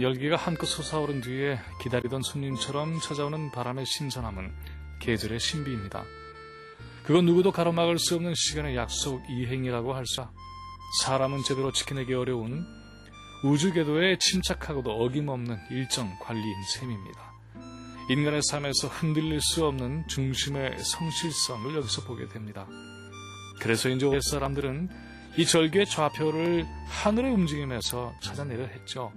열기가 한껏 솟아오른 뒤에 기다리던 손님처럼 찾아오는 바람의 신선함은 계절의 신비입니다. 그건 누구도 가로막을 수 없는 시간의 약속 이행이라고 할 수. 사람은 제대로 지켜내기 어려운 우주 궤도에 침착하고도 어김없는 일정 관리인 셈입니다. 인간의 삶에서 흔들릴 수 없는 중심의 성실성을 여기서 보게 됩니다. 그래서인지 옛 사람들은 이 절기의 좌표를 하늘의 움직임에서 찾아내려 했죠.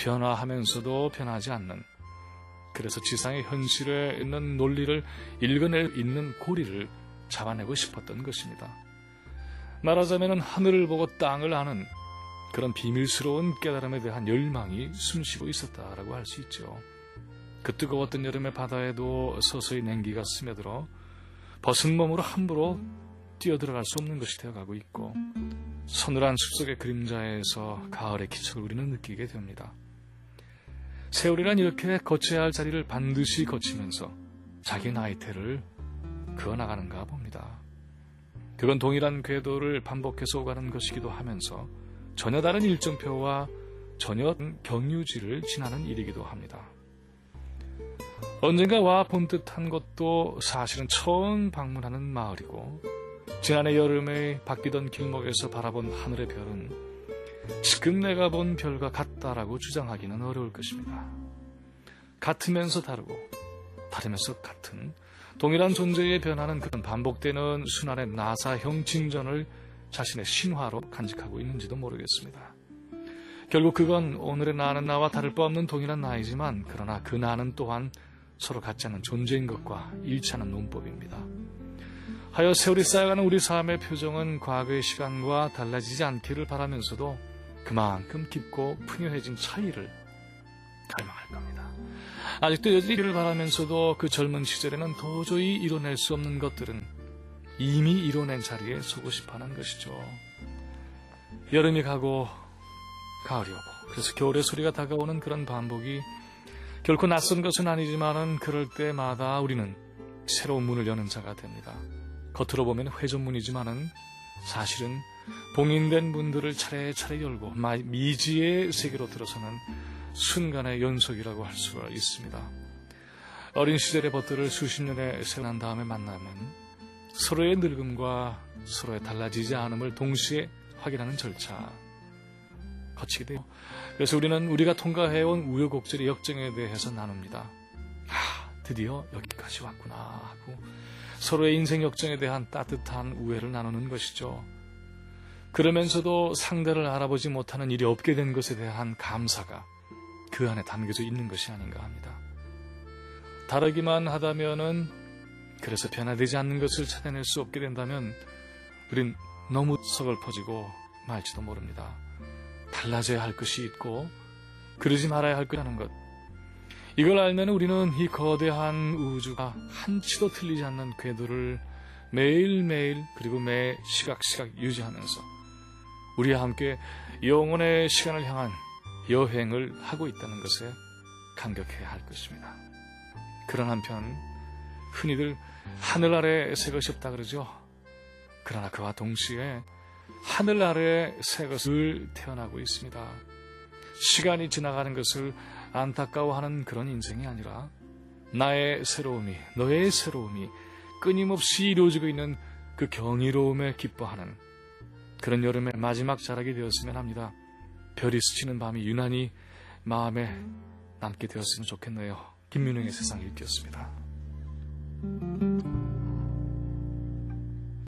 변화하면서도 변하지 않는 그래서 지상의 현실에 있는 논리를 읽어낼 있는 고리를 잡아내고 싶었던 것입니다. 말하자면 하늘을 보고 땅을 아는 그런 비밀스러운 깨달음에 대한 열망이 숨쉬고 있었다라고 할 수 있죠. 그 뜨거웠던 여름의 바다에도 서서히 냉기가 스며들어 벗은 몸으로 함부로 뛰어들어갈 수 없는 것이 되어가고 있고 서늘한 숲속의 그림자에서 가을의 기척을 우리는 느끼게 됩니다. 세월이란 이렇게 거쳐야 할 자리를 반드시 거치면서 자기 나이테를 그어나가는가 봅니다. 그건 동일한 궤도를 반복해서 오가는 것이기도 하면서 전혀 다른 일정표와 전혀 경유지를 지나는 일이기도 합니다. 언젠가 와 본 듯한 것도 사실은 처음 방문하는 마을이고 지난해 여름에 바뀌던 길목에서 바라본 하늘의 별은 지금 내가 본 별과 같다라고 주장하기는 어려울 것입니다. 같으면서 다르고 다르면서 같은 동일한 존재의 변화는 그런 반복되는 순환의 나사형 진전을 자신의 신화로 간직하고 있는지도 모르겠습니다. 결국 그건 오늘의 나는 나와 다를 바 없는 동일한 나이지만 그러나 그 나는 또한 서로 같지 않은 존재인 것과 일치하는 논법입니다. 하여 세월이 쌓여가는 우리 삶의 표정은 과거의 시간과 달라지지 않기를 바라면서도 그만큼 깊고 풍요해진 차이를 갈망할 겁니다. 아직도 여지를 바라면서도 그 젊은 시절에는 도저히 이뤄낼 수 없는 것들은 이미 이뤄낸 자리에 서고 싶어 하는 것이죠. 여름이 가고 가을이 오고 그래서 겨울의 소리가 다가오는 그런 반복이 결코 낯선 것은 아니지만은 그럴 때마다 우리는 새로운 문을 여는 자가 됩니다. 겉으로 보면 회전문이지만은 사실은 봉인된 문들을 차례차례 열고 미지의 세계로 들어서는 순간의 연속이라고 할 수가 있습니다. 어린 시절의 벗들을 수십 년에 세난 다음에 만나면 서로의 늙음과 서로의 달라지지 않음을 동시에 확인하는 절차 거치게 돼요. 그래서 우리는 우리가 통과해온 우여곡절의 역정에 대해서 나눕니다. 아, 드디어 여기까지 왔구나 하고 서로의 인생 역정에 대한 따뜻한 우애를 나누는 것이죠. 그러면서도 상대를 알아보지 못하는 일이 없게 된 것에 대한 감사가 그 안에 담겨져 있는 것이 아닌가 합니다. 다르기만 하다면은 그래서 변화되지 않는 것을 찾아낼 수 없게 된다면 우린 너무 서글퍼지고 말지도 모릅니다. 달라져야 할 것이 있고 그러지 말아야 할 것이라는 것. 이걸 알면 우리는 이 거대한 우주가 한치도 틀리지 않는 궤도를 매일매일 그리고 매 시각시각 유지하면서 우리와 함께 영혼의 시간을 향한 여행을 하고 있다는 것에 감격해야 할 것입니다. 그런 한편 흔히들 하늘 아래 새 것이 없다 그러죠. 그러나 그와 동시에 하늘 아래 새 것을 태어나고 있습니다. 시간이 지나가는 것을 안타까워하는 그런 인생이 아니라 나의 새로움이, 너의 새로움이 끊임없이 이루어지고 있는 그 경이로움에 기뻐하는 그런 여름의 마지막 자락이 되었으면 합니다. 별이 스치는 밤이 유난히 마음에 남게 되었으면 좋겠네요. 김민웅의 세상 읽기였습니다.